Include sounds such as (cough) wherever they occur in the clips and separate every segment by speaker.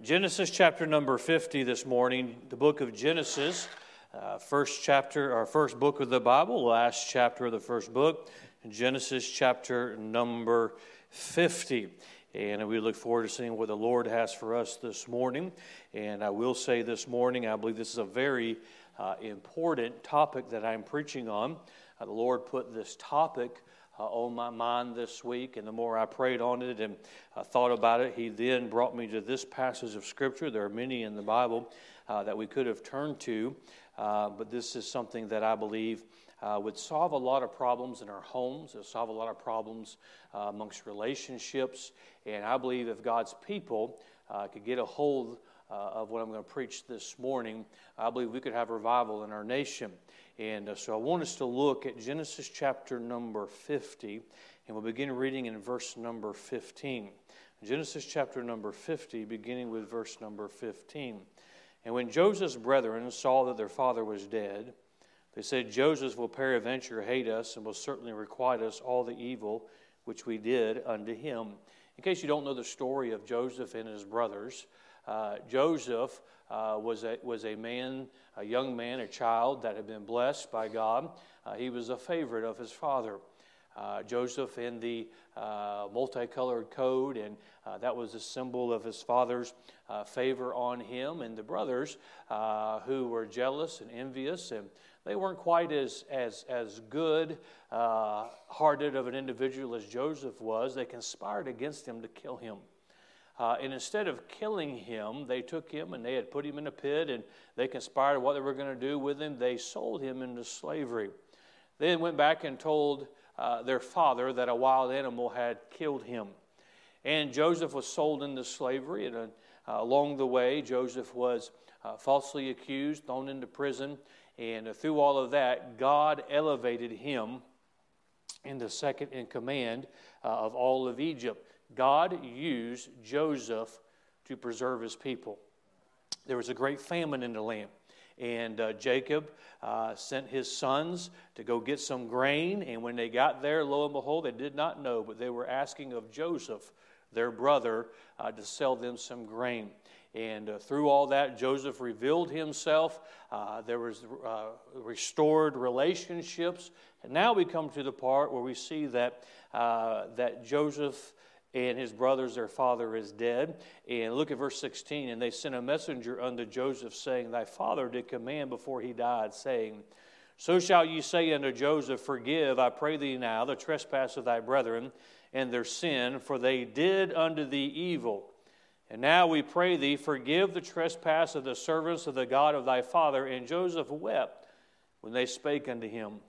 Speaker 1: Genesis chapter number 50 this morning, the book of Genesis, uh, first chapter, our first book of the Bible, last chapter of the first book, Genesis chapter number 50. And we look forward to seeing what the Lord has for us this morning. And I will say this morning, I believe this is a very uh, important topic that I'm preaching on. Uh, the Lord put this topic uh, on my mind this week, and the more I prayed on it and uh, thought about it, He then brought me to this passage of Scripture. There are many in the Bible uh, that we could have turned to, uh, but this is something that I believe. Uh, would solve a lot of problems in our homes. It solve a lot of problems uh, amongst relationships. And I believe if God's people could get a hold of what I'm going to preach this morning, I believe we could have revival in our nation. And uh, so I want us to look at Genesis chapter number 50, and we'll begin reading in verse number 15. Genesis chapter number 50, beginning with verse number 15. And when Joseph's brethren saw that their father was dead, they said, Joseph will peradventure hate us and will certainly requite us all the evil which we did unto him. In case you don't know the story of Joseph and his brothers, uh, Joseph uh, was, a, was a man, a young man, a child that had been blessed by God. Uh, he was a favorite of his father. Uh, Joseph in the uh, multicolored coat, and uh, that was a symbol of his father's uh, favor on him. And the brothers, who were jealous and envious, and they weren't quite as, as, as good hearted of an individual as Joseph was, they conspired against him to kill him. Uh, and instead of killing him, they took him and they had put him in a pit and they conspired what they were going to do with him. They sold him into slavery. They went back and told uh, their father that a wild animal had killed him. And Joseph was sold into slavery. And uh, along the way, Joseph was uh, falsely accused, thrown into prison. And uh, through all of that, God elevated him into second in command uh, of all of Egypt. God used Joseph to preserve his people. There was a great famine in the land. And uh, Jacob uh, sent his sons to go get some grain. And when they got there, lo and behold, they did not know, but they were asking of Joseph, their brother, uh, to sell them some grain. And uh, through all that, Joseph revealed himself. Uh, there was uh, restored relationships. And now we come to the part where we see that, that Joseph and his brothers, their father is dead. And look at verse 16. And they sent a messenger unto Joseph, saying, Thy father did command before he died, saying, So shall ye say unto Joseph, Forgive, I pray thee now, the trespass of thy brethren and their sin, for they did unto thee evil. And now we pray thee, forgive the trespass of the servants of the God of thy father. And Joseph wept when they spake unto him.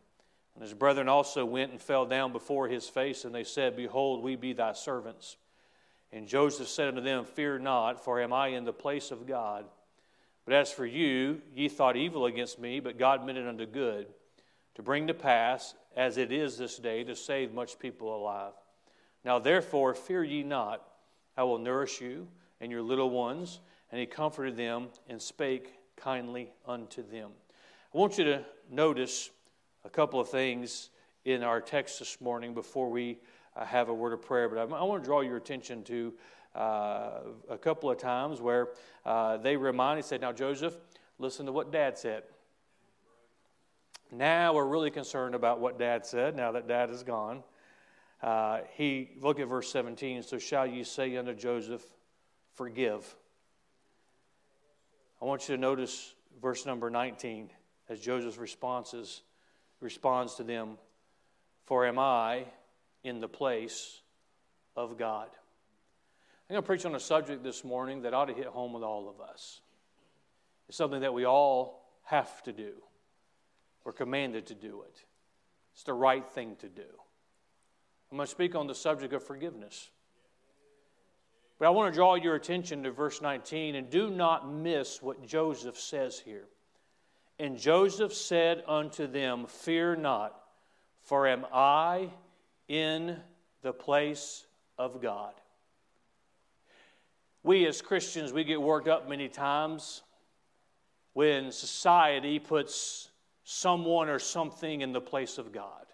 Speaker 1: And his brethren also went and fell down before his face, and they said, Behold, we be thy servants. And Joseph said unto them, Fear not, for am I in the place of God? But as for you, ye thought evil against me, but God meant it unto good, to bring to pass, as it is this day, to save much people alive. Now therefore, fear ye not, I will nourish you and your little ones. And he comforted them and spake kindly unto them. I want you to notice a couple of things in our text this morning before we uh, have a word of prayer. But I, I want to draw your attention to uh, a couple of times where uh, they reminded, said, Now, Joseph, listen to what dad said. Now we're really concerned about what dad said now that dad is gone. Uh, he look at verse 17 so shall you say unto joseph forgive i want you to notice verse number 19 as joseph's responses responds to them, For am I in the place of God? I'm going to preach on a subject this morning that ought to hit home with all of us. It's something that we all have to do. We're commanded to do it. It's the right thing to do. I'm going to speak on the subject of forgiveness. But I want to draw your attention to verse 19 and do not miss what Joseph says here. And Joseph said unto them, Fear not, for am I in the place of God. We as Christians, we get worked up many times when society puts someone or something in the place of God.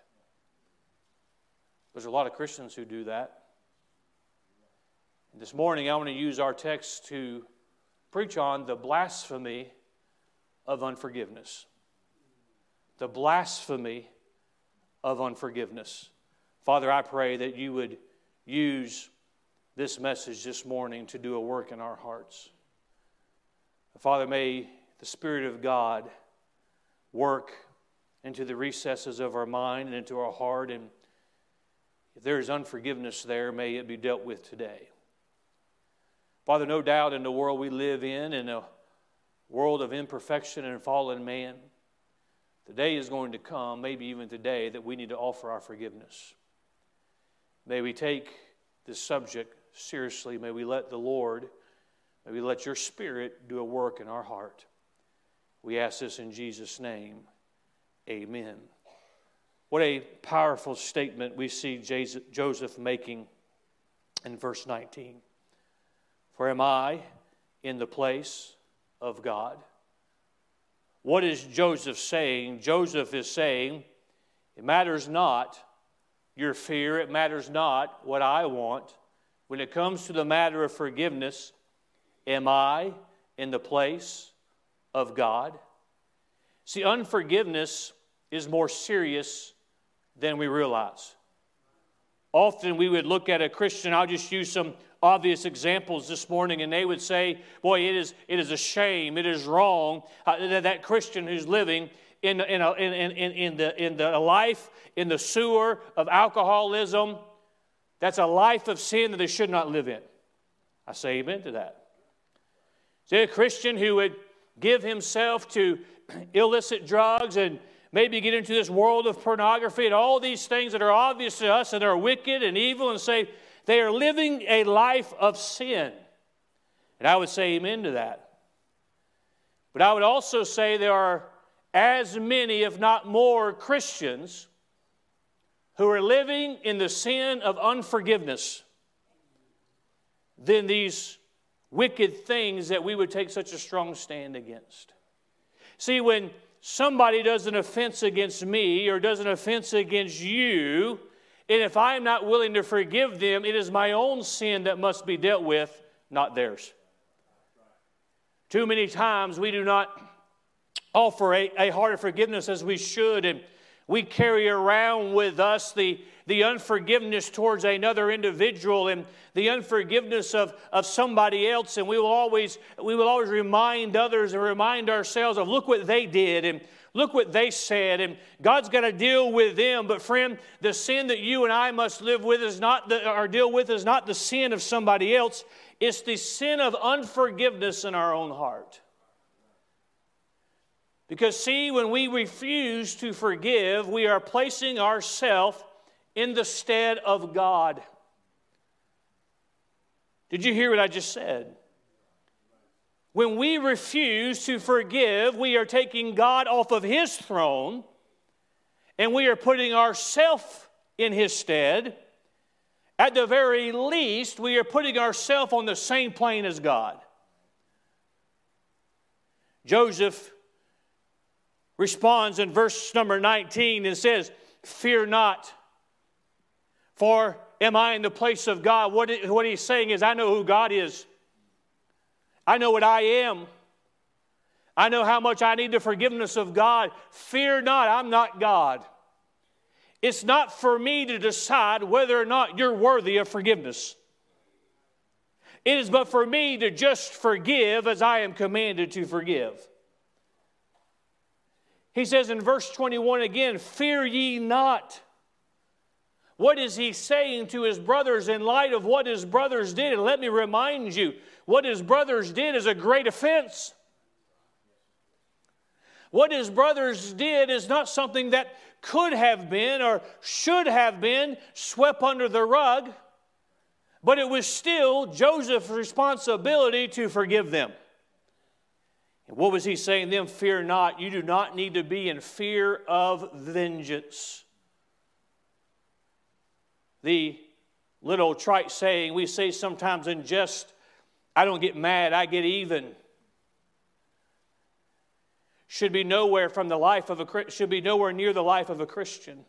Speaker 1: There's a lot of Christians who do that. This morning, I want to use our text to preach on the blasphemy of unforgiveness. The blasphemy of unforgiveness. Father, I pray that you would use this message this morning to do a work in our hearts. Father, may the Spirit of God work into the recesses of our mind and into our heart. And if there is unforgiveness there, may it be dealt with today. Father, no doubt in the world we live in, in a world of imperfection and fallen man, the day is going to come, maybe even today, that we need to offer our forgiveness. May we take this subject seriously. May we let the Lord, may we let your Spirit do a work in our heart. We ask this in Jesus' name. Amen. What a powerful statement we see Joseph making in verse 19. For am I in the place of God? What is Joseph saying? Joseph is saying, It matters not your fear, it matters not what I want. When it comes to the matter of forgiveness, am I in the place of God? See, unforgiveness is more serious than we realize. Often we would look at a Christian, I'll just use some obvious examples this morning, and they would say, Boy, it is, it is a shame, it is wrong uh, that, that Christian who's living in, in, a, in, in, in, the, in the life, in the sewer of alcoholism, that's a life of sin that they should not live in. I say amen to that. See, a Christian who would give himself to (clears throat) illicit drugs and maybe get into this world of pornography and all these things that are obvious to us and are wicked and evil and say they are living a life of sin. And I would say amen to that. But I would also say there are as many, if not more, Christians who are living in the sin of unforgiveness than these wicked things that we would take such a strong stand against. See, when somebody does an offense against me or does an offense against you, and if I am not willing to forgive them, it is my own sin that must be dealt with, not theirs. Too many times we do not offer a, a heart of forgiveness as we should, and we carry around with us the, the unforgiveness towards another individual and the unforgiveness of, of somebody else, and we will always we will always remind others and remind ourselves of look what they did and look what they said, and God's got to deal with them. But friend, the sin that you and I must live with is not the, or deal with is not the sin of somebody else. It's the sin of unforgiveness in our own heart. Because, see, when we refuse to forgive, we are placing ourselves in the stead of God. Did you hear what I just said? When we refuse to forgive, we are taking God off of His throne and we are putting ourselves in His stead. At the very least, we are putting ourselves on the same plane as God. Joseph responds in verse number 19 and says, Fear not, for am I in the place of God? What, what he's saying is, I know who God is, I know what I am. I know how much I need the forgiveness of God. Fear not, I'm not God. It's not for me to decide whether or not you're worthy of forgiveness. It is but for me to just forgive as I am commanded to forgive. He says in verse 21 again, Fear ye not. What is he saying to his brothers in light of what his brothers did? And let me remind you, what his brothers did is a great offense. What his brothers did is not something that could have been or should have been swept under the rug, but it was still Joseph's responsibility to forgive them. And what was he saying them? Fear not. You do not need to be in fear of vengeance. The little trite saying we say sometimes in jest, I don't get mad, I get even. Should be nowhere from the life of a should be nowhere near the life of a Christian.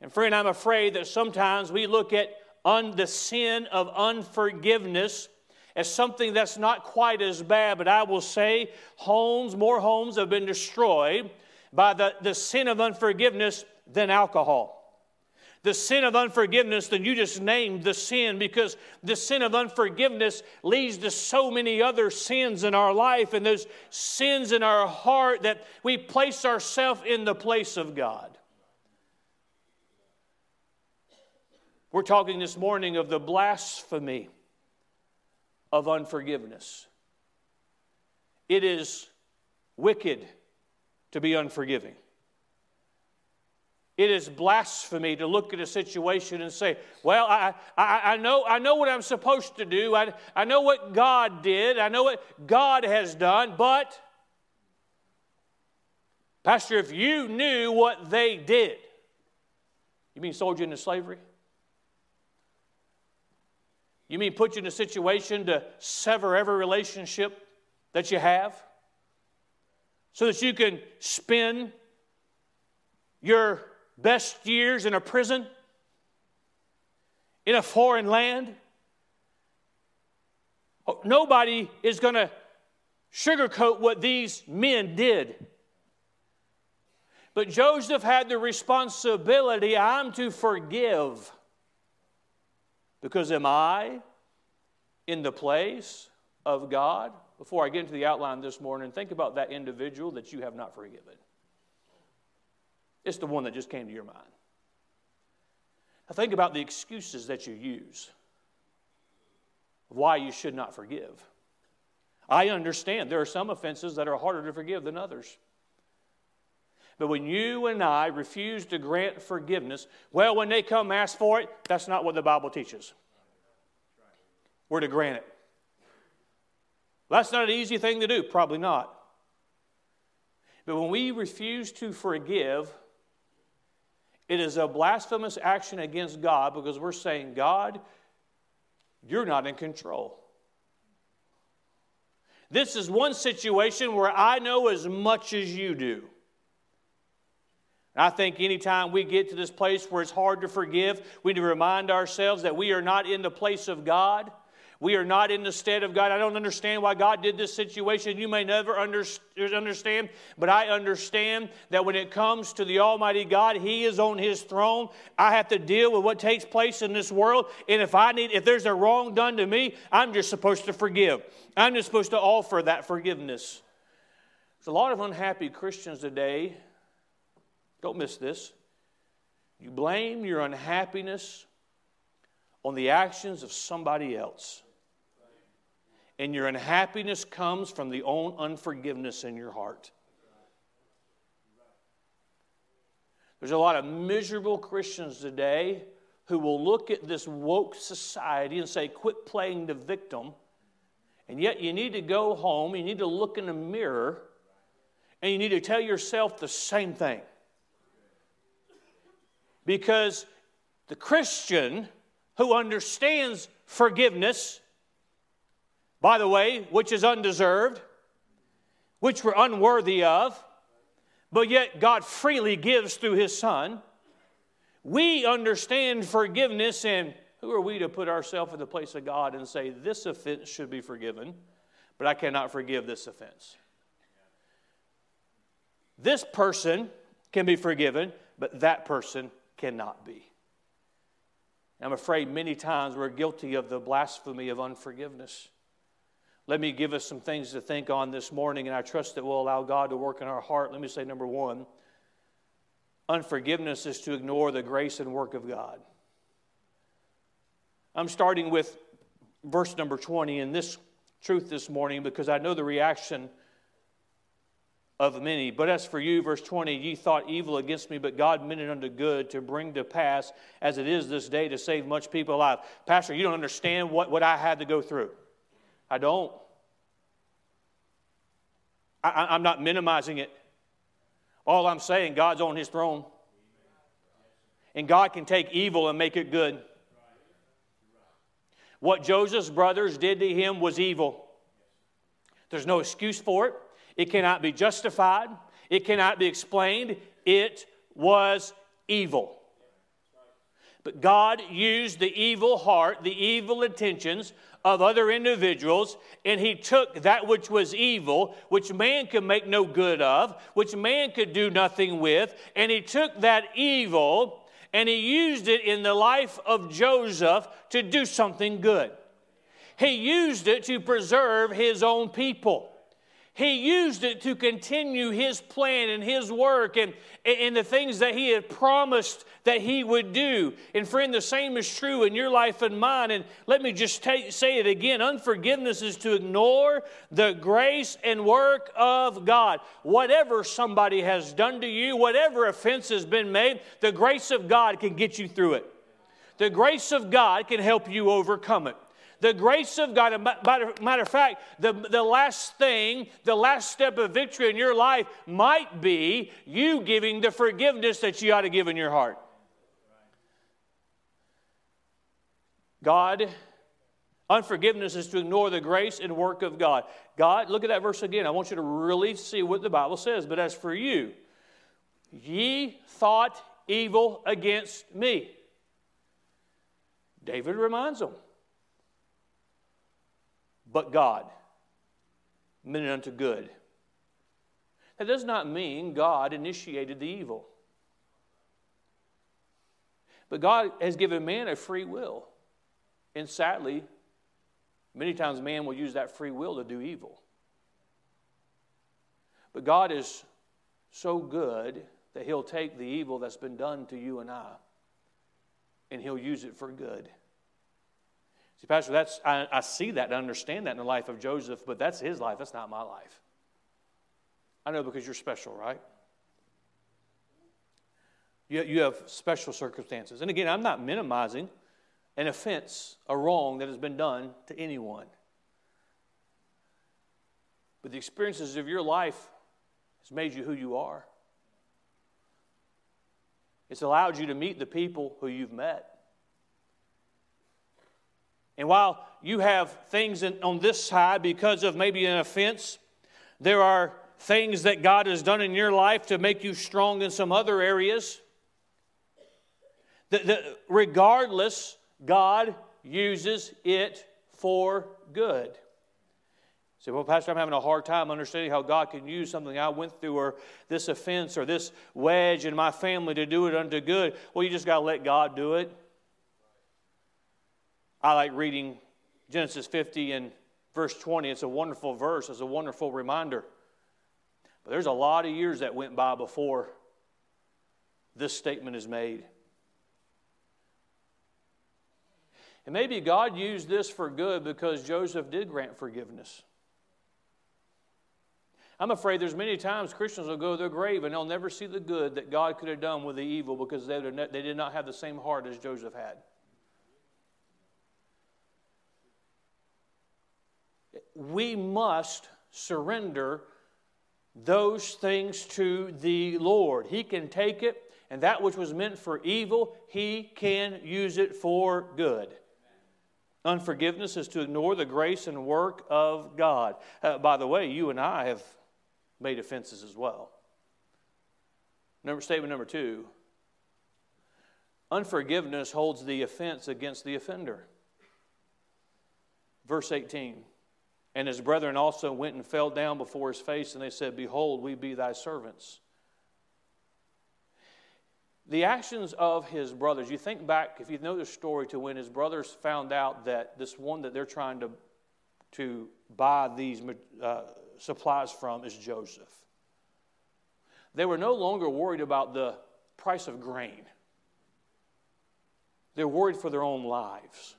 Speaker 1: And friend, I'm afraid that sometimes we look at un, the sin of unforgiveness as something that's not quite as bad, but I will say homes, more homes have been destroyed by the, the sin of unforgiveness than alcohol. The sin of unforgiveness, then you just named the sin because the sin of unforgiveness leads to so many other sins in our life and those sins in our heart that we place ourselves in the place of God. We're talking this morning of the blasphemy of unforgiveness. It is wicked to be unforgiving. It is blasphemy to look at a situation and say, Well, I, I, I, know, I know what I'm supposed to do. I, I know what God did. I know what God has done. But, Pastor, if you knew what they did, you mean sold you into slavery? You mean put you in a situation to sever every relationship that you have? So that you can spend your best years in a prison, in a foreign land. Oh, nobody is going to sugarcoat what these men did. But Joseph had the responsibility I'm to forgive. Because am I in the place of God? Before I get into the outline this morning, think about that individual that you have not forgiven. It's the one that just came to your mind. Now, think about the excuses that you use of why you should not forgive. I understand there are some offenses that are harder to forgive than others. But when you and I refuse to grant forgiveness, well, when they come ask for it, that's not what the Bible teaches. We're to grant it. That's not an easy thing to do, probably not. But when we refuse to forgive, it is a blasphemous action against God because we're saying, God, you're not in control. This is one situation where I know as much as you do. And I think anytime we get to this place where it's hard to forgive, we need to remind ourselves that we are not in the place of God. We are not in the stead of God. I don't understand why God did this situation. You may never understand, but I understand that when it comes to the Almighty God, He is on His throne. I have to deal with what takes place in this world. And if I need, if there's a wrong done to me, I'm just supposed to forgive. I'm just supposed to offer that forgiveness. There's a lot of unhappy Christians today. Don't miss this. You blame your unhappiness on the actions of somebody else and your unhappiness comes from the own unforgiveness in your heart. There's a lot of miserable Christians today who will look at this woke society and say, quit playing the victim. And yet you need to go home, you need to look in the mirror, and you need to tell yourself the same thing. Because the Christian who understands forgiveness by the way, which is undeserved, which we're unworthy of, but yet God freely gives through His Son. We understand forgiveness, and who are we to put ourselves in the place of God and say, This offense should be forgiven, but I cannot forgive this offense? This person can be forgiven, but that person cannot be. I'm afraid many times we're guilty of the blasphemy of unforgiveness. Let me give us some things to think on this morning, and I trust that we'll allow God to work in our heart. Let me say number one unforgiveness is to ignore the grace and work of God. I'm starting with verse number 20 in this truth this morning because I know the reaction of many. But as for you, verse 20, ye thought evil against me, but God meant it unto good to bring to pass as it is this day to save much people alive. Pastor, you don't understand what, what I had to go through. I don't. I, am not minimizing it. All I'm saying, God's on his throne. And God can take evil and make it good. What Joseph's brothers did to him was evil. There's no excuse for it. It cannot be justified. It cannot be explained. It was evil. But God used the evil heart, the evil intentions of other individuals, and He took that which was evil, which man could make no good of, which man could do nothing with, and He took that evil and He used it in the life of Joseph to do something good. He used it to preserve His own people. He used it to continue his plan and his work and, and the things that he had promised that he would do. And friend, the same is true in your life and mine. And let me just say it again unforgiveness is to ignore the grace and work of God. Whatever somebody has done to you, whatever offense has been made, the grace of God can get you through it. The grace of God can help you overcome it. The grace of God, matter, matter of fact, the, the last thing, the last step of victory in your life might be you giving the forgiveness that you ought to give in your heart. God, unforgiveness is to ignore the grace and work of God. God, look at that verse again. I want you to really see what the Bible says. But as for you, ye thought evil against me. David reminds them but God, meant it unto good. That does not mean God initiated the evil. But God has given man a free will. And sadly, many times man will use that free will to do evil. But God is so good that He'll take the evil that's been done to you and I and He'll use it for good. See, Pastor, that's, I, I see that and understand that in the life of Joseph, but that's his life. That's not my life. I know because you're special, right? You, you have special circumstances. And again, I'm not minimizing an offense, a wrong that has been done to anyone. But the experiences of your life has made you who you are. It's allowed you to meet the people who you've met. And while you have things in, on this side because of maybe an offense, there are things that God has done in your life to make you strong in some other areas. The, the, regardless, God uses it for good. Say, well, Pastor, I'm having a hard time understanding how God can use something I went through or this offense or this wedge in my family to do it unto good. Well, you just got to let God do it. I like reading Genesis 50 and verse 20. It's a wonderful verse, it's a wonderful reminder. But there's a lot of years that went by before this statement is made. And maybe God used this for good because Joseph did grant forgiveness. I'm afraid there's many times Christians will go to their grave and they'll never see the good that God could have done with the evil because they did not have the same heart as Joseph had. We must surrender those things to the Lord. He can take it, and that which was meant for evil, He can use it for good. Unforgiveness is to ignore the grace and work of God. Uh, by the way, you and I have made offenses as well. Number, statement number two unforgiveness holds the offense against the offender. Verse 18. And his brethren also went and fell down before his face, and they said, Behold, we be thy servants. The actions of his brothers, you think back, if you know the story, to when his brothers found out that this one that they're trying to, to buy these uh, supplies from is Joseph. They were no longer worried about the price of grain, they're worried for their own lives.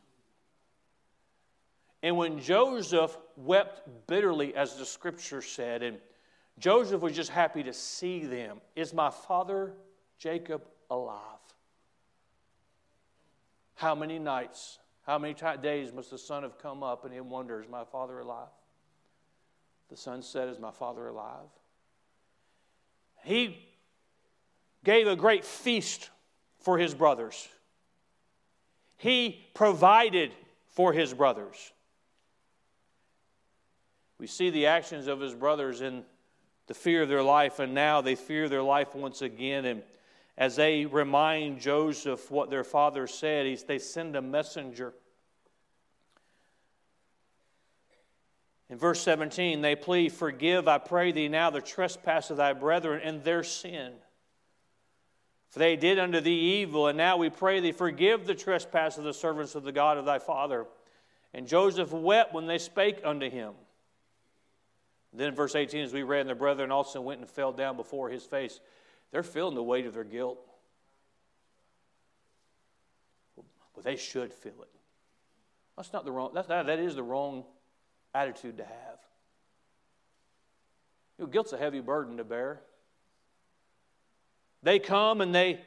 Speaker 1: And when Joseph wept bitterly, as the scripture said, and Joseph was just happy to see them, is my father Jacob alive? How many nights, how many t- days must the son have come up and he wonders, my father alive? The son said, Is my father alive? He gave a great feast for his brothers. He provided for his brothers. We see the actions of his brothers in the fear of their life, and now they fear their life once again. And as they remind Joseph what their father said, they send a messenger. In verse 17, they plead, Forgive, I pray thee now, the trespass of thy brethren and their sin. For they did unto thee evil, and now we pray thee, forgive the trespass of the servants of the God of thy father. And Joseph wept when they spake unto him. Then, verse 18, as we read, and the brethren also went and fell down before his face. They're feeling the weight of their guilt. Well, they should feel it. That's not the wrong, that's, that, that is the wrong attitude to have. You know, guilt's a heavy burden to bear. They come and they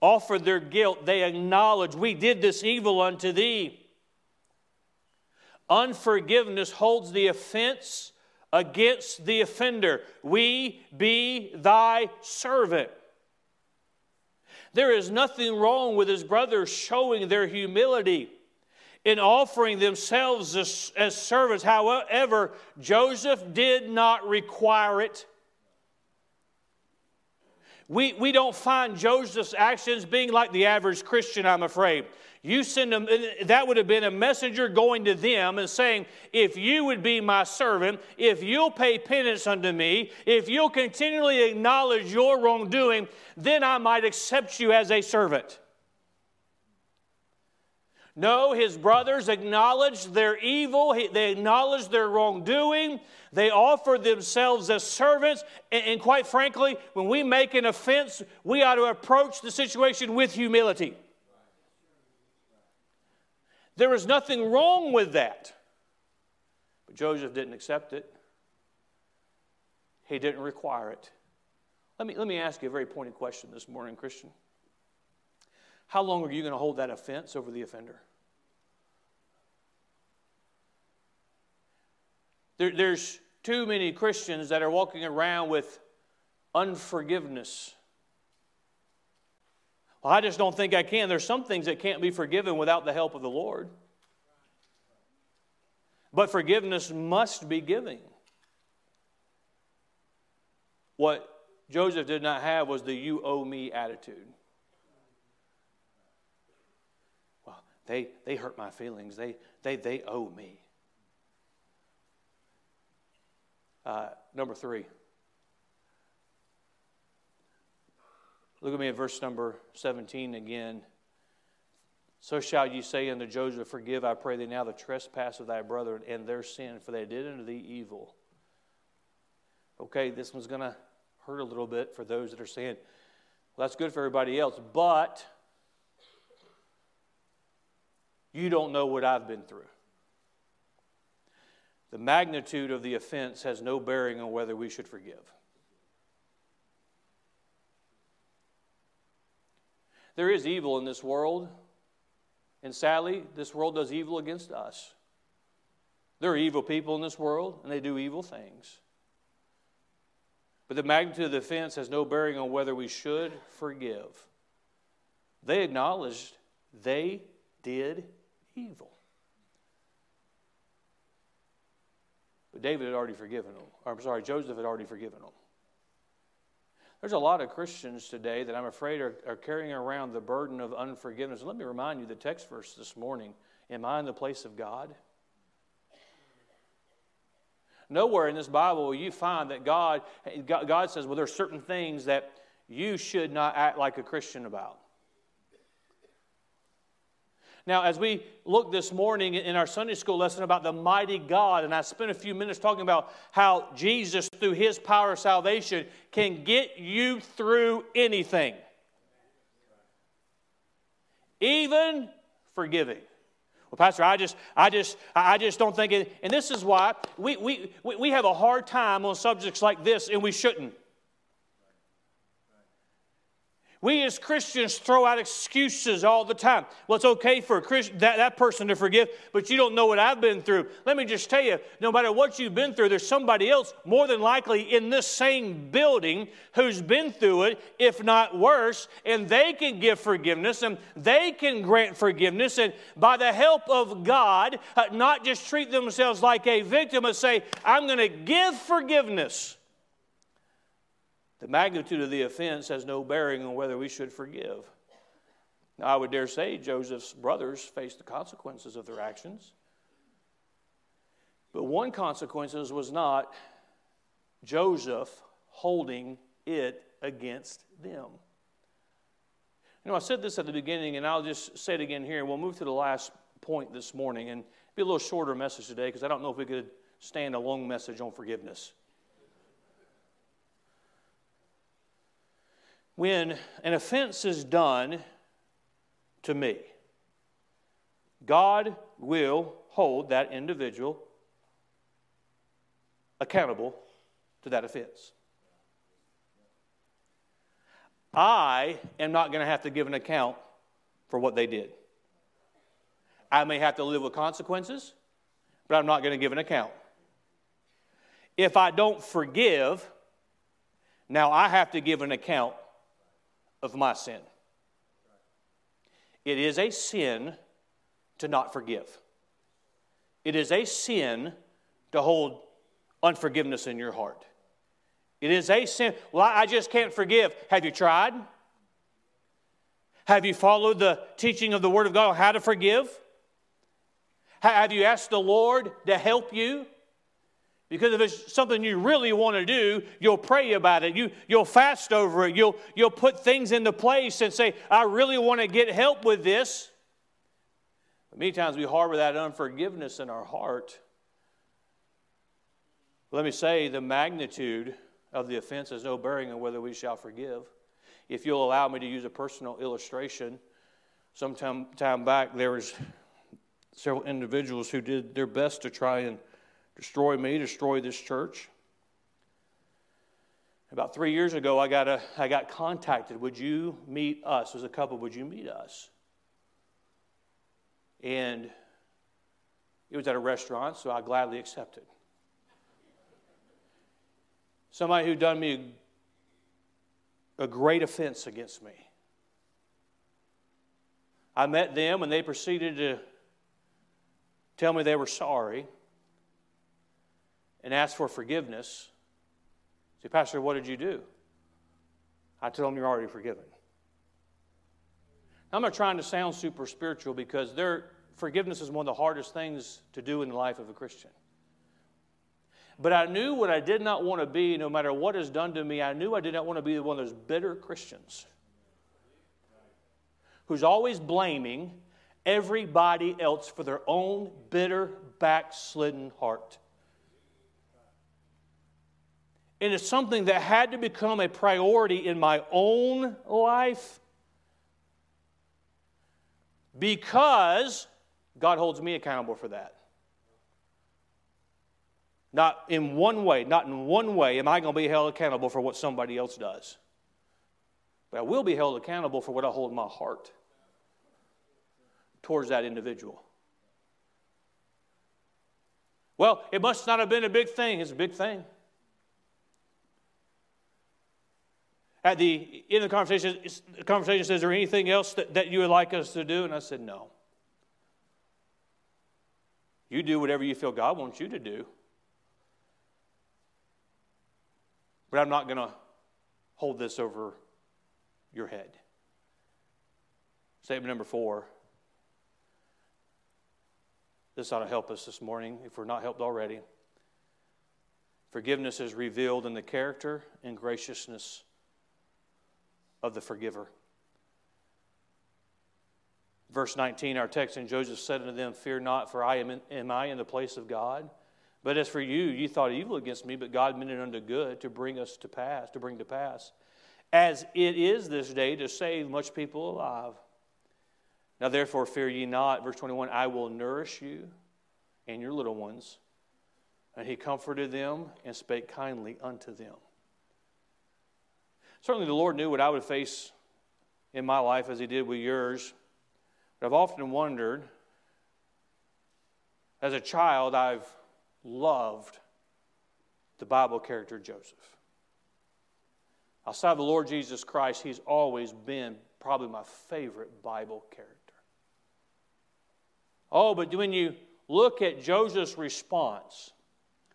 Speaker 1: offer their guilt. They acknowledge, We did this evil unto thee. Unforgiveness holds the offense against the offender. We be thy servant. There is nothing wrong with his brothers showing their humility in offering themselves as, as, servants. However, Joseph did not require it. We, we don't find Joseph's actions being like the average Christian, I'm afraid. You send them, that would have been a messenger going to them and saying, If you would be my servant, if you'll pay penance unto me, if you'll continually acknowledge your wrongdoing, then I might accept you as a servant. No, his brothers acknowledged their evil, they acknowledged their wrongdoing, they offered themselves as servants, and, quite frankly, when we make an offense, we ought to approach the situation with humility. There was nothing wrong with that. But Joseph didn't accept it, he didn't require it. Let me, let me ask you a very pointed question this morning, Christian. How long are you going to hold that offense over the offender? There, there's too many Christians that are walking around with unforgiveness. I just don't think I can. There's some things that can't be forgiven without the help of the Lord. But forgiveness must be giving. What Joseph did not have was the you owe me attitude. Well, they, they hurt my feelings. They, they, they owe me. Uh, number three. Look at me at verse number 17 again. So shall you say unto Joseph, Forgive, I pray thee now, the trespass of thy brethren and their sin, for they did unto thee evil. Okay, this one's going to hurt a little bit for those that are saying, Well, that's good for everybody else, but you don't know what I've been through. The magnitude of the offense has no bearing on whether we should forgive. There is evil in this world, and sadly, this world does evil against us. There are evil people in this world, and they do evil things. But the magnitude of the offense has no bearing on whether we should forgive. They acknowledged they did evil. But David had already forgiven them. I'm sorry, Joseph had already forgiven them. There's a lot of Christians today that I'm afraid are, are carrying around the burden of unforgiveness. Let me remind you the text verse this morning Am I in the place of God? Nowhere in this Bible will you find that God, God says, well, there are certain things that you should not act like a Christian about. Now, as we look this morning in our Sunday school lesson about the mighty God, and I spent a few minutes talking about how Jesus, through his power of salvation, can get you through anything, even forgiving. Well, Pastor, I just, I just, I just don't think it. And this is why we, we, we have a hard time on subjects like this, and we shouldn't. We as Christians throw out excuses all the time. Well, it's okay for Christ, that, that person to forgive, but you don't know what I've been through. Let me just tell you no matter what you've been through, there's somebody else more than likely in this same building who's been through it, if not worse, and they can give forgiveness and they can grant forgiveness. And by the help of God, uh, not just treat themselves like a victim, but say, I'm going to give forgiveness. The magnitude of the offense has no bearing on whether we should forgive. Now, I would dare say Joseph's brothers faced the consequences of their actions. But one consequence was not Joseph holding it against them. You know, I said this at the beginning, and I'll just say it again here, we'll move to the last point this morning, and be a little shorter message today because I don't know if we could stand a long message on forgiveness. When an offense is done to me, God will hold that individual accountable to that offense. I am not going to have to give an account for what they did. I may have to live with consequences, but I'm not going to give an account. If I don't forgive, now I have to give an account of my sin. It is a sin to not forgive. It is a sin to hold unforgiveness in your heart. It is a sin. Well, I just can't forgive. Have you tried? Have you followed the teaching of the Word of God how to forgive? Have you asked the Lord to help you? Because if it's something you really want to do, you'll pray about it. You, you'll fast over it. You'll, you'll put things into place and say, I really want to get help with this. But many times we harbor that unforgiveness in our heart. Let me say the magnitude of the offense has no bearing on whether we shall forgive. If you'll allow me to use a personal illustration, some time, time back there was several individuals who did their best to try and destroy me, destroy this church. About three years ago, I got, a, I got contacted. Would you meet us? As a couple, would you meet us? And it was at a restaurant, so I gladly accepted. Somebody who done me a, a great offense against me. I met them and they proceeded to tell me they were sorry and ask for forgiveness. Say, Pastor, what did you do? I told them you're already forgiven. I'm not trying to sound super spiritual because forgiveness is one of the hardest things to do in the life of a Christian. But I knew what I did not want to be, no matter what is done to me, I knew I did not want to be one of those bitter Christians who's always blaming everybody else for their own bitter, backslidden heart. And it's something that had to become a priority in my own life because God holds me accountable for that. Not in one way, not in one way am I going to be held accountable for what somebody else does. But I will be held accountable for what I hold in my heart towards that individual. Well, it must not have been a big thing. It's a big thing. At the end of the conversation, the conversation says, Is there anything else that, that you would like us to do? And I said, No. You do whatever you feel God wants you to do. But I'm not going to hold this over your head. Statement number four this ought to help us this morning if we're not helped already. Forgiveness is revealed in the character and graciousness of the forgiver. Verse 19, our text, and Joseph said unto them, Fear not, for I am, in, am I in the place of God? But as for you, you thought evil against me, but God meant it unto good to bring us to pass, to bring to pass, as it is this day to save much people alive. Now therefore fear ye not. Verse 21 I will nourish you and your little ones. And he comforted them and spake kindly unto them. Certainly the Lord knew what I would face in my life as he did with yours. But I've often wondered, as a child, I've loved the Bible character Joseph. Outside of the Lord Jesus Christ, he's always been probably my favorite Bible character. Oh, but when you look at Joseph's response,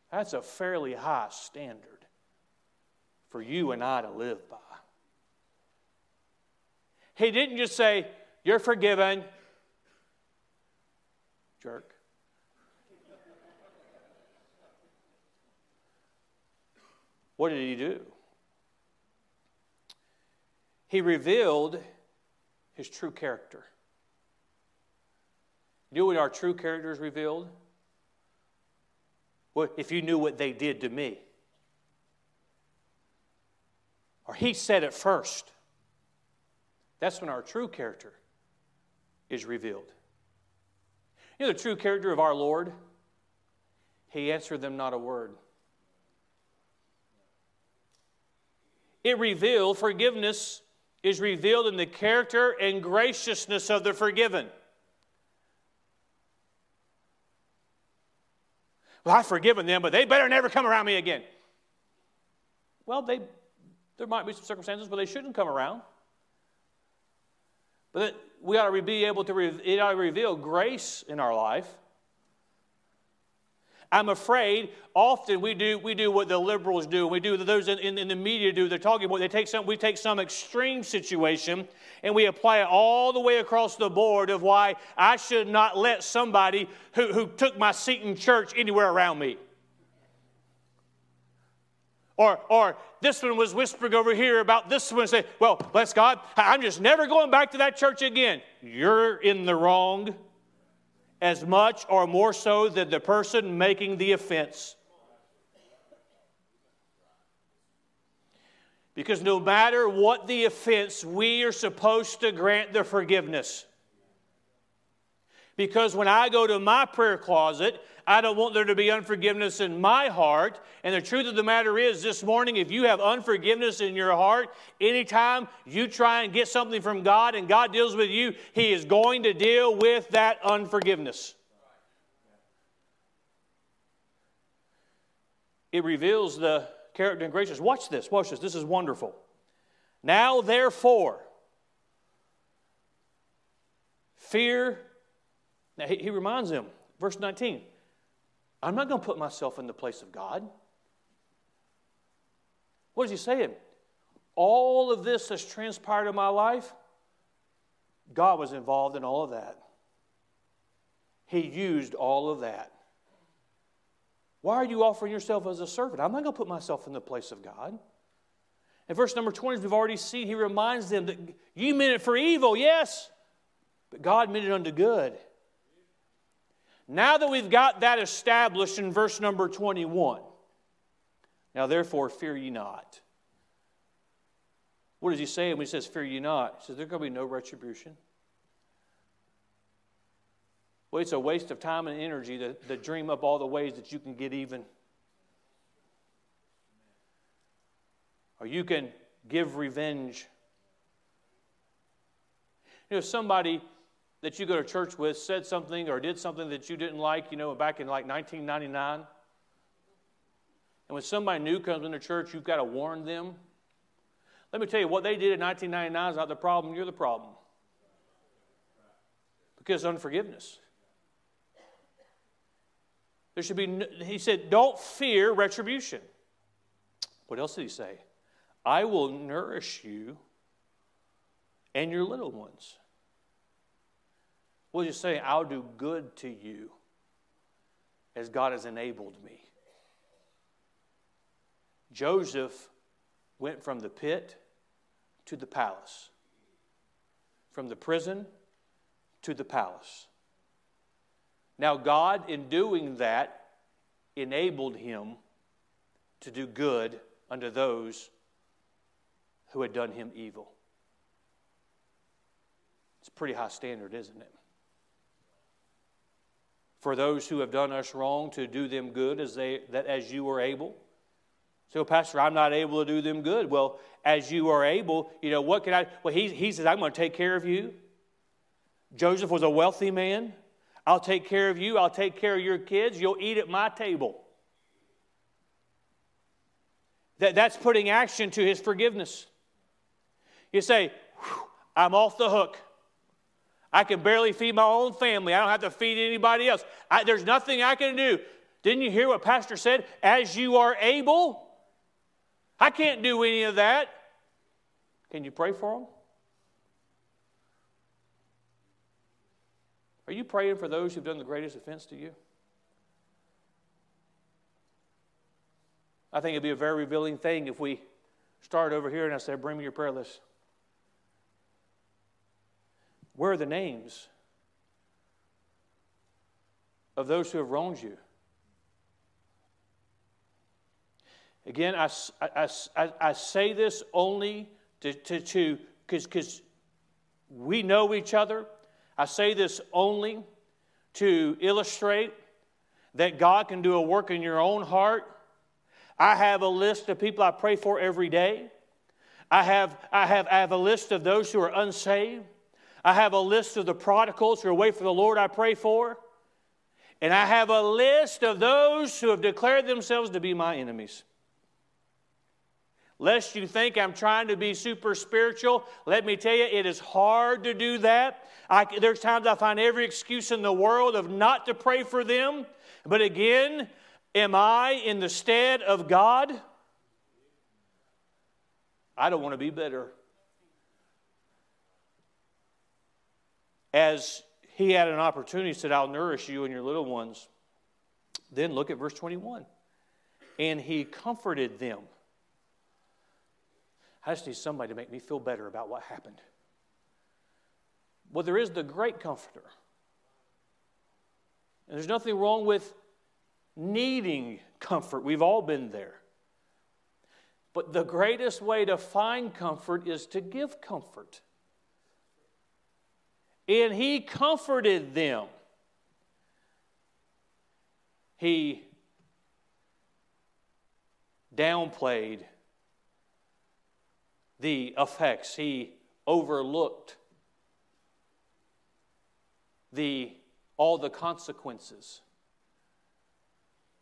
Speaker 1: that's a fairly high standard for you and I to live by. He didn't just say, You're forgiven, jerk. What did he do? He revealed his true character. You know what our true character is revealed? Well, if you knew what they did to me. Or he said it first. That's when our true character is revealed. You know the true character of our Lord? He answered them not a word. It revealed, forgiveness is revealed in the character and graciousness of the forgiven. Well, I've forgiven them, but they better never come around me again. Well, they, there might be some circumstances where they shouldn't come around. But we ought to be able to, it ought to reveal grace in our life. I'm afraid often we do, we do what the liberals do, we do those in, in, in, the media do. They're talking about they take some, we take some extreme situation and we apply it all the way across the board of why I should not let somebody who, who took my seat in church anywhere around me. Or, or this one was whispering over here about this one. Say, well, bless God, I'm just never going back to that church again. You're in the wrong as much or more so than the person making the offense. Because no matter what the offense, we are supposed to grant the forgiveness. Because when I go to my prayer closet, I don't want there to be unforgiveness in my heart. And the truth of the matter is, this morning, if you have unforgiveness in your heart, anytime you try and get something from God and God deals with you, He is going to deal with that unforgiveness. It reveals the character and gracious. Watch this, watch this. This is wonderful. Now, therefore, fear now, he, he reminds them, verse 19, I'm not going to put myself in the place of God. What is he saying? All of this has transpired in my life, God was involved in all of that. He used all of that. Why are you offering yourself as a servant? I'm not going to put myself in the place of God. In verse number 20, as we've already seen, he reminds them that you meant it for evil, yes, but God meant it unto good. Now that we've got that established in verse number 21, now therefore fear ye not. What does he say when he says, Fear ye not? He says, There's going to be no retribution. Well, it's a waste of time and energy to, to dream up all the ways that you can get even. Or you can give revenge. You know, somebody that you go to church with said something or did something that you didn't like, you know, back in like 1999? And when somebody new comes into church, you've got to warn them. Let me tell you, what they did in 1999 is not the problem, you're the problem. Because unforgiveness. There should be, no, he said, don't fear retribution. What else did he say? I will nourish you and your little ones. We'll just say, I'll do good to you as God has enabled me. Joseph went from the pit to the palace, from the prison to the palace. Now, God, in doing that, enabled him to do good unto those who had done him evil. It's a pretty high standard, isn't it? For those who have done us wrong to do them good as they that as you are able. So, Pastor, I'm not able to do them good. Well, as you are able, you know, what can I? Well, he, he says, I'm going to take care of you. Joseph was a wealthy man. I'll take care of you. I'll take care of your kids. You'll eat at my table. That, that's putting action to his forgiveness. You say, I'm off the hook. I can barely feed my own family. I don't have to feed anybody else. I, there's nothing I can do. Didn't you hear what Pastor said? As you are able. I can't do any of that. Can you pray for them? Are you praying for those who've done the greatest offense to you? I think it'd be a very revealing thing if we start over here and I said, Bring me your prayer list. Where are the names of those who have wronged you? Again, I, I, I, I say this only to, to, because we know each other. I say this only to illustrate that God can do a work in your own heart. I have a list of people I pray for every day. I have, I have, I have a list of those who are unsaved. I have a list of the prodigals who are away from the Lord I pray for. And I have a list of those who have declared themselves to be my enemies. Lest you think I'm trying to be super spiritual, let me tell you, it is hard to do that. I, there's times I find every excuse in the world of not to pray for them. But again, am I in the stead of God? I don't want to be bitter. As he had an opportunity, said, I'll nourish you and your little ones. Then look at verse 21. And he comforted them. I just need somebody to make me feel better about what happened. Well, there is the great comforter. And there's nothing wrong with needing comfort. We've all been there. But the greatest way to find comfort is to give comfort. And he comforted them. He downplayed the effects, he overlooked the, all the consequences.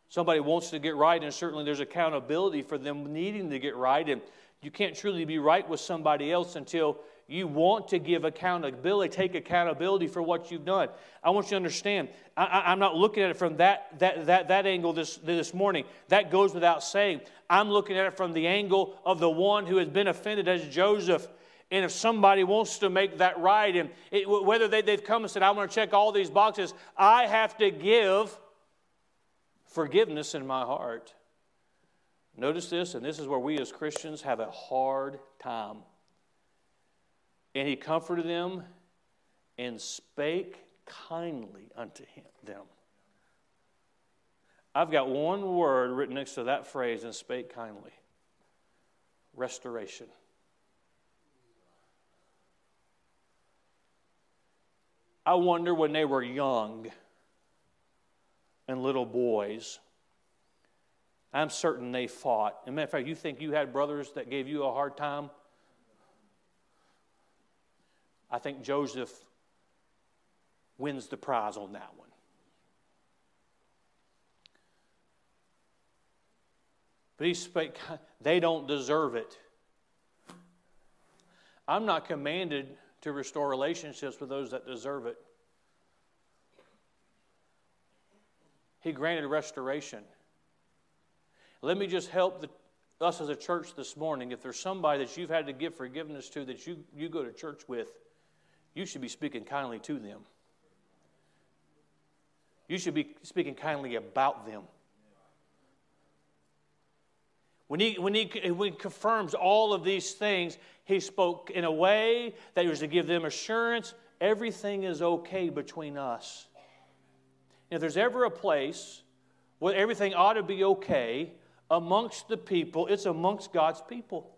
Speaker 1: Somebody wants to get right, and certainly there's accountability for them needing to get right. And you can't truly be right with somebody else until you want to give accountability, take accountability for what you've done. I want you to understand, I, am not looking at it from that, that, that, that angle this, this morning. That goes without saying. I'm looking at it from the angle of the one who has been offended as Joseph. And if somebody wants to make that right, and it, whether they, they've come and said, I want to check all these boxes, I have to give forgiveness in my heart. Notice this, and this is where we as Christians have a hard time. And he comforted them and spake kindly unto him, them. I've got one word written next to that phrase and spake kindly restoration. I wonder when they were young and little boys, I'm certain they fought. As a matter of fact, you think you had brothers that gave you a hard time? I think Joseph wins the prize on that one. But he spake, they don't deserve it. I'm not commanded to restore relationships with those that deserve it. He granted restoration. Let me just help the, us as a church this morning. If there's somebody that you've had to give forgiveness to that you, you go to church with, you should be speaking kindly to them. You should be speaking kindly about them. When he, when, he, when he confirms all of these things, he spoke in a way that was to give them assurance everything is okay between us. And if there's ever a place where everything ought to be okay amongst the people, it's amongst God's people.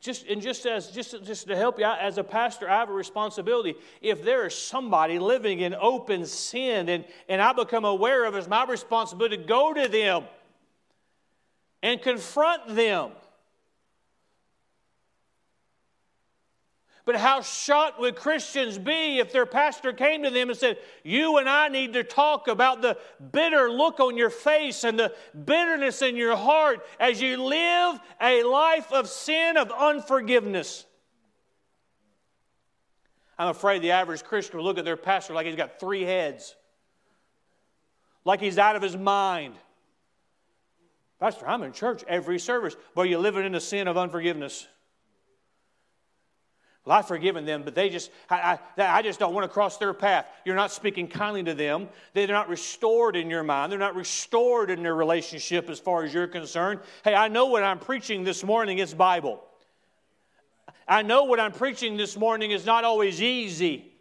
Speaker 1: Just, and just as just, just to help you out as a pastor, I have a responsibility. If there is somebody living in open sin and, and I become aware of it, it's my responsibility to go to them and confront them. But how shocked would Christians be if their pastor came to them and said, You and I need to talk about the bitter look on your face and the bitterness in your heart as you live a life of sin, of unforgiveness. I'm afraid the average Christian will look at their pastor like he's got three heads, like he's out of his mind. Pastor, I'm in church every service. But you're living in the sin of unforgiveness. Well, I've forgiven them, but they just, I, I, I, just don't want to cross their path. You're not speaking kindly to them. They're not restored in your mind. They're not restored in their relationship as far as you're concerned. Hey, I know what I'm preaching this morning is Bible. I know what I'm preaching this morning is not always easy.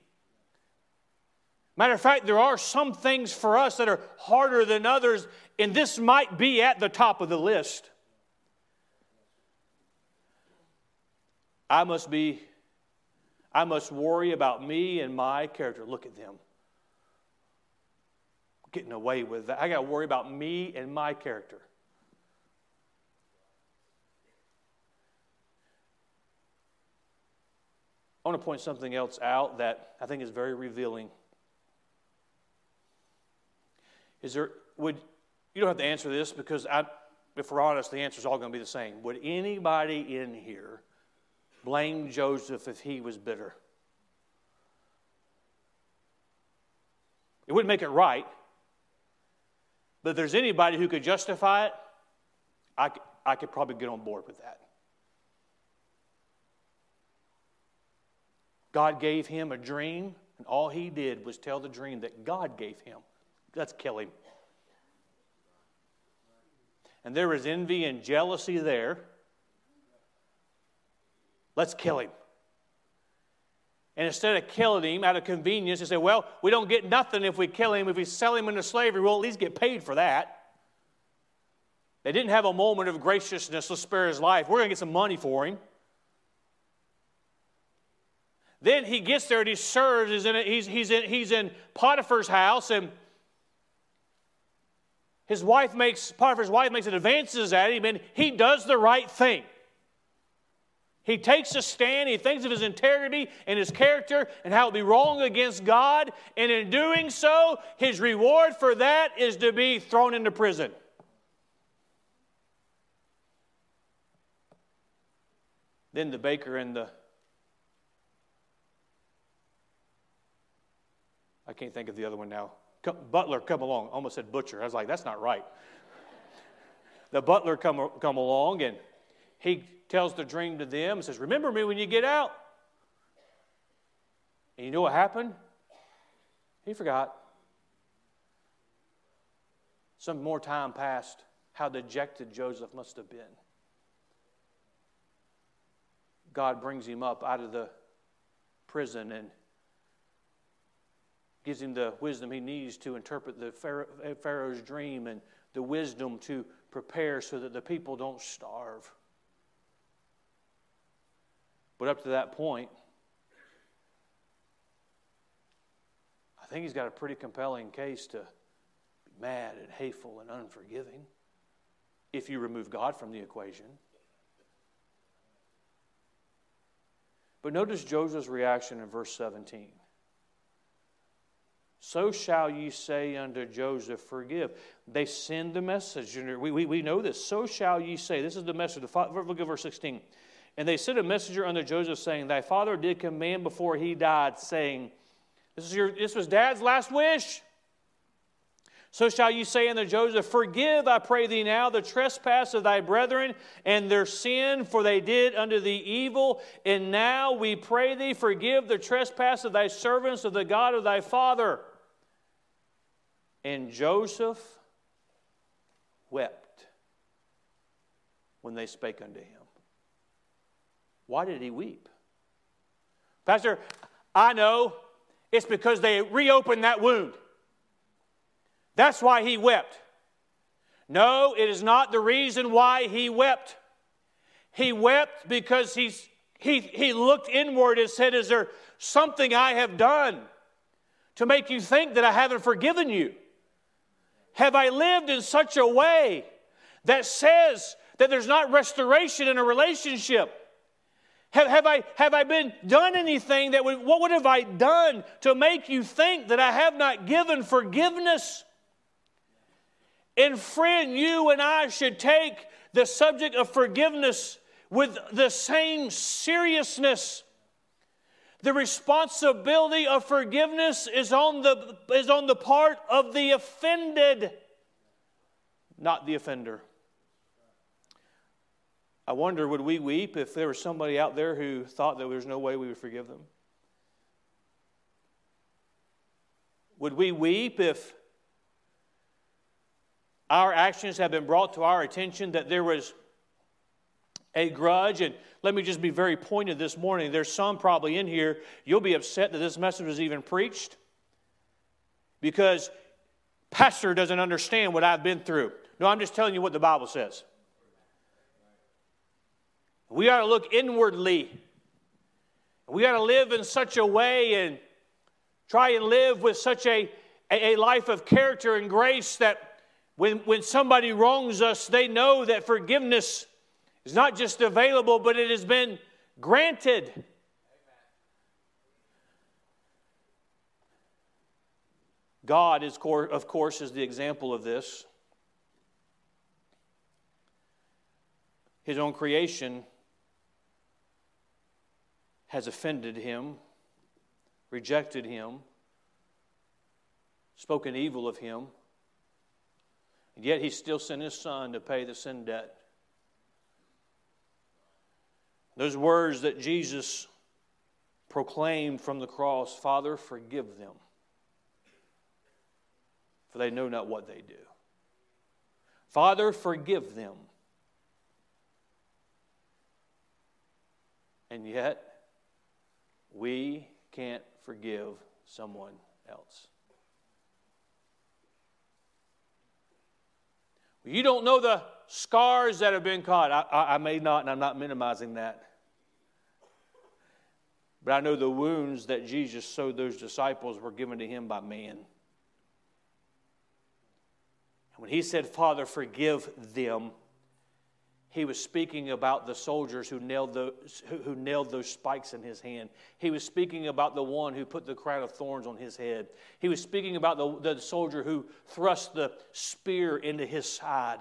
Speaker 1: Matter of fact, there are some things for us that are harder than others, and this might be at the top of the list. I must be, I must worry about me and my character. Look at them. Getting away with that. I got to worry about me and my character. I want to point something else out that I think is very revealing. Is there, would, you don't have to answer this because I, if we're honest, the answer is all going to be the same. Would anybody in here blame Joseph if he was bitter? It wouldn't make it right. But if there's anybody who could justify it, I, I could probably get on board with that. God gave him a dream, and all he did was tell the dream that God gave him. Let's kill him. And there was envy and jealousy there. Let's kill him. And instead of killing him out of convenience, they say, well, we don't get nothing if we kill him. If we sell him into slavery, we'll at least get paid for that. They didn't have a moment of graciousness, let's spare his life. We're going to get some money for him. Then he gets there and he serves. He's in, he's, he's, in, he's in Potiphar's house, and his wife makes, Potiphar's wife makes advances at him, and he does the right thing. He takes a stand, he thinks of his integrity and his character and how it would be wrong against God, and in doing so, his reward for that is to be thrown into prison. Then the baker and the I can't think of the other one now. Butler come along. almost said butcher. I was like, that's not right. (laughs) the butler come, come along and he tells the dream to them and says, Remember me when you get out. And you know what happened? He forgot. Some more time passed. How dejected Joseph must have been. God brings him up out of the prison and gives him the wisdom he needs to interpret the Pharaoh's dream and the wisdom to prepare so that the people don't starve. But up to that point, I think he's got a pretty compelling case to be mad and hateful and unforgiving if you remove God from the equation. But notice Joseph's reaction in verse 17. So shall ye say unto Joseph, Forgive. They send the message. We, we, we know this. So shall ye say. This is the message. Look at verse 16. And they sent a messenger unto Joseph, saying, Thy father did command before he died, saying, This, is your, this was dad's last wish. So shall you say unto Joseph, Forgive, I pray thee now, the trespass of thy brethren and their sin, for they did unto thee evil. And now we pray thee, forgive the trespass of thy servants of the God of thy father. And Joseph wept when they spake unto him. Why did he weep? Pastor, I know it's because they reopened that wound. That's why he wept. No, it is not the reason why he wept. He wept because he's, he, he looked inward and said, Is there something I have done to make you think that I haven't forgiven you? have I lived in such a way that says that there's not restoration in a relationship? Have, have, I, have I been done anything that would, what would have I done to make you think that I have not given forgiveness? And friend, you and I should take the subject of forgiveness with the same seriousness the responsibility of forgiveness is on the, is on the part of the offended, not the offender. I wonder, would we weep if there was somebody out there who thought that there was no way we would forgive them? Would we weep if our actions have been brought to our attention that there was a grudge? And let me just be very pointed this morning. There's some probably in here, you'll be upset that this message was even preached because pastor doesn't understand what I've been through. No, I'm just telling you what the Bible says. We ought to look inwardly. We ought to live in such a way and try and live with such a, a life of character and grace that when, when somebody wrongs us, they know that forgiveness is not just available, but it has been granted. God, is, of course, is the example of this. His own creation has offended him, rejected him, spoken evil of him, and yet he still sent his son to pay the sin debt. Those words that Jesus proclaimed from the cross Father, forgive them, for they know not what they do. Father, forgive them. And yet, we can't forgive someone else. You don't know the scars that have been caught. I, I, I, may not, and I'm not minimizing that. But I know the wounds that Jesus sowed those disciples were given to him by man. And when he said, Father, forgive them, he was speaking about the soldiers who nailed, those, who nailed those spikes in his hand. He was speaking about the one who put the crown of thorns on his head. He was speaking about the, the soldier who thrust the spear into his side.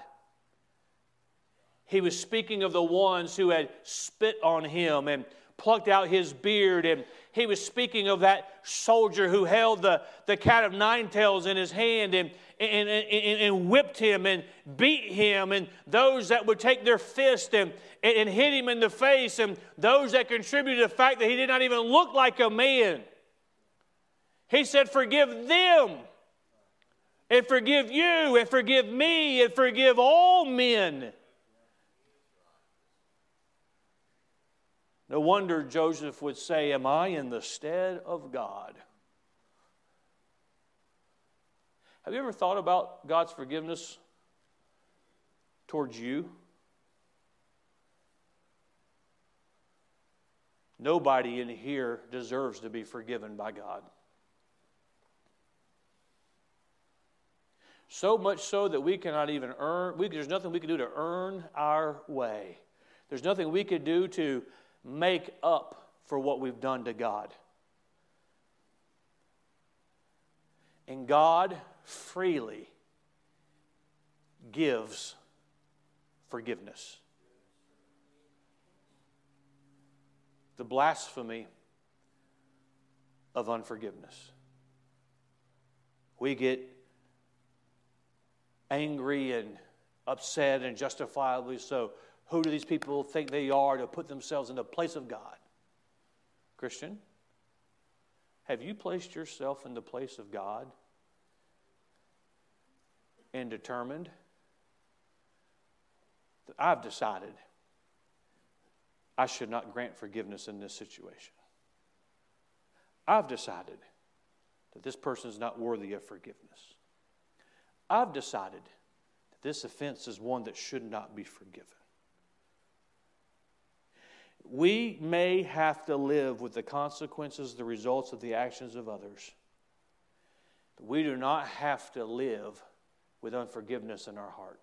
Speaker 1: He was speaking of the ones who had spit on him and plucked out his beard. And he was speaking of that soldier who held the, the cat of nine tails in his hand and, and, and, and whipped him and beat him, and those that would take their fist and, and hit him in the face, and those that contributed to the fact that he did not even look like a man. He said, Forgive them, and forgive you, and forgive me, and forgive all men. No wonder Joseph would say, Am I in the stead of God? Have you ever thought about God's forgiveness towards you? Nobody in here deserves to be forgiven by God. So much so that we cannot even earn, we, there's nothing we can do to earn our way. There's nothing we could do to make up for what we've done to God. And God freely gives forgiveness. The blasphemy of unforgiveness. We get angry and upset and justifiably so who do these people think they are to put themselves in the place of God? Christian, have you placed yourself in the place of God and determined that I've decided I should not grant forgiveness in this situation? I've decided that this person is not worthy of forgiveness. I've decided that this offense is one that should not be forgiven. We may have to live with the consequences, the results of the actions of others, we do not have to live with unforgiveness in our heart.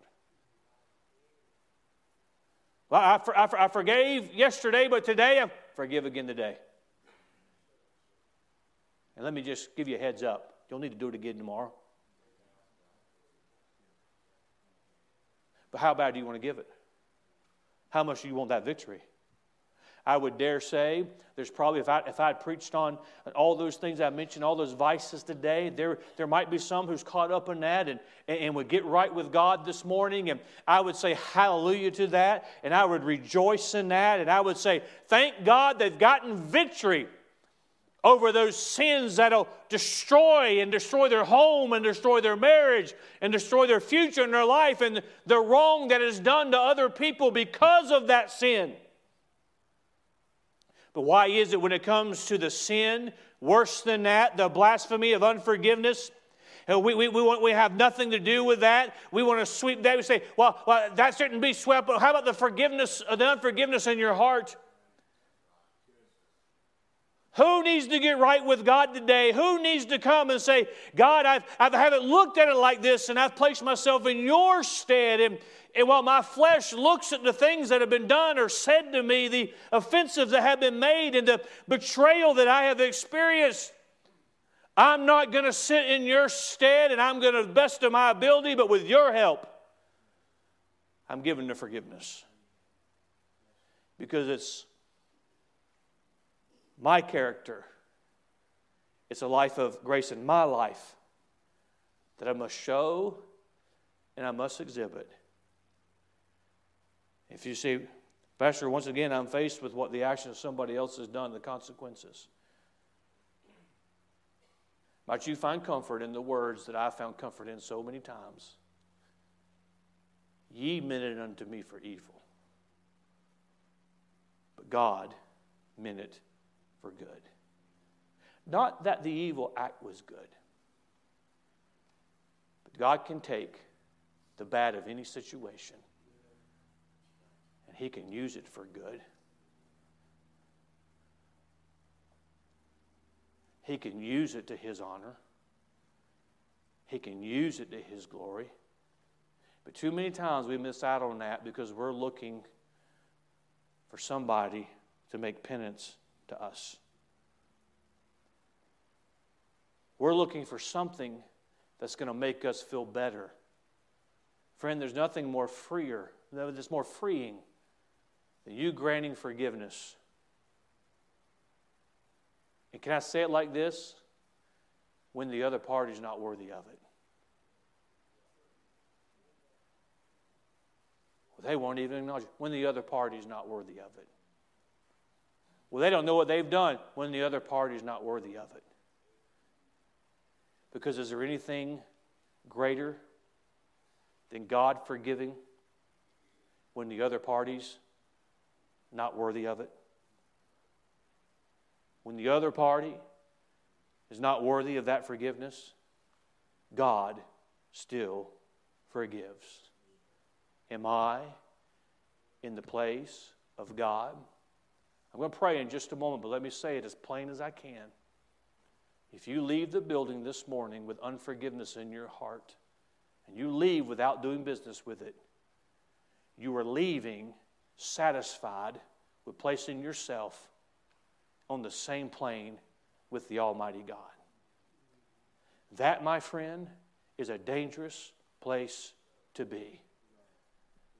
Speaker 1: Well, I, for, I, for, I forgave yesterday, but today I forgive again today. And let me just give you a heads up. You'll need to do it again tomorrow. But how bad do you want to give it? How much do you want that victory? I would dare say there's probably, if I, if I preached on all those things I mentioned, all those vices today, there, there might be some who's caught up in that and, and would get right with God this morning. And I would say hallelujah to that. And I would rejoice in that. And I would say, thank God they've gotten victory over those sins that'll destroy and destroy their home and destroy their marriage and destroy their future and their life and the wrong that is done to other people because of that sin. But why is it when it comes to the sin, worse than that, the blasphemy of unforgiveness? We, we, we, want, we have nothing to do with that. We want to sweep that. We say, well, well that shouldn't be swept. But how about the forgiveness, the unforgiveness in your heart? Who needs to get right with God today? Who needs to come and say, God, I've, I haven't looked at it like this and I've placed myself in your stead. And, and while my flesh looks at the things that have been done or said to me, the offenses that have been made, and the betrayal that I have experienced, I'm not going to sit in your stead and I'm going to the best of my ability, but with your help, I'm given the forgiveness. Because it's my character. It's a life of grace in my life that I must show and I must exhibit. If you see, Pastor, once again, I'm faced with what the action of somebody else has done, the consequences. Might you find comfort in the words that I found comfort in so many times? Ye meant it unto me for evil, but God meant it for good. Not that the evil act was good, but God can take the bad of any situation and He can use it for good. He can use it to His honor. He can use it to His glory. But too many times we miss out on that because we're looking for somebody to make penance to us. We're looking for something that's going to make us feel better. Friend, there's nothing more freer, that's more freeing than you granting forgiveness. And can I say it like this? When the other party is not worthy of it. They won't even acknowledge it. When the other party is not worthy of it. Well, they don't know what they've done when the other party is not worthy of it. Because is there anything greater than God forgiving when the other party's not worthy of it? When the other party is not worthy of that forgiveness, God still forgives. Am I in the place of God? I'm going to pray in just a moment, but let me say it as plain as I can. If you leave the building this morning with unforgiveness in your heart, and you leave without doing business with it, you are leaving satisfied with placing yourself on the same plane with the Almighty God. That, my friend, is a dangerous place to be.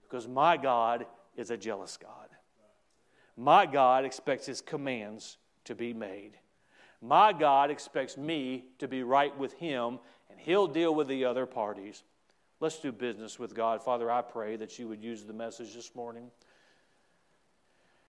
Speaker 1: Because my God is a jealous God. My God expects his commands to be made. My God expects me to be right with him, and he'll deal with the other parties. Let's do business with God. Father, I pray that you would use the message this morning.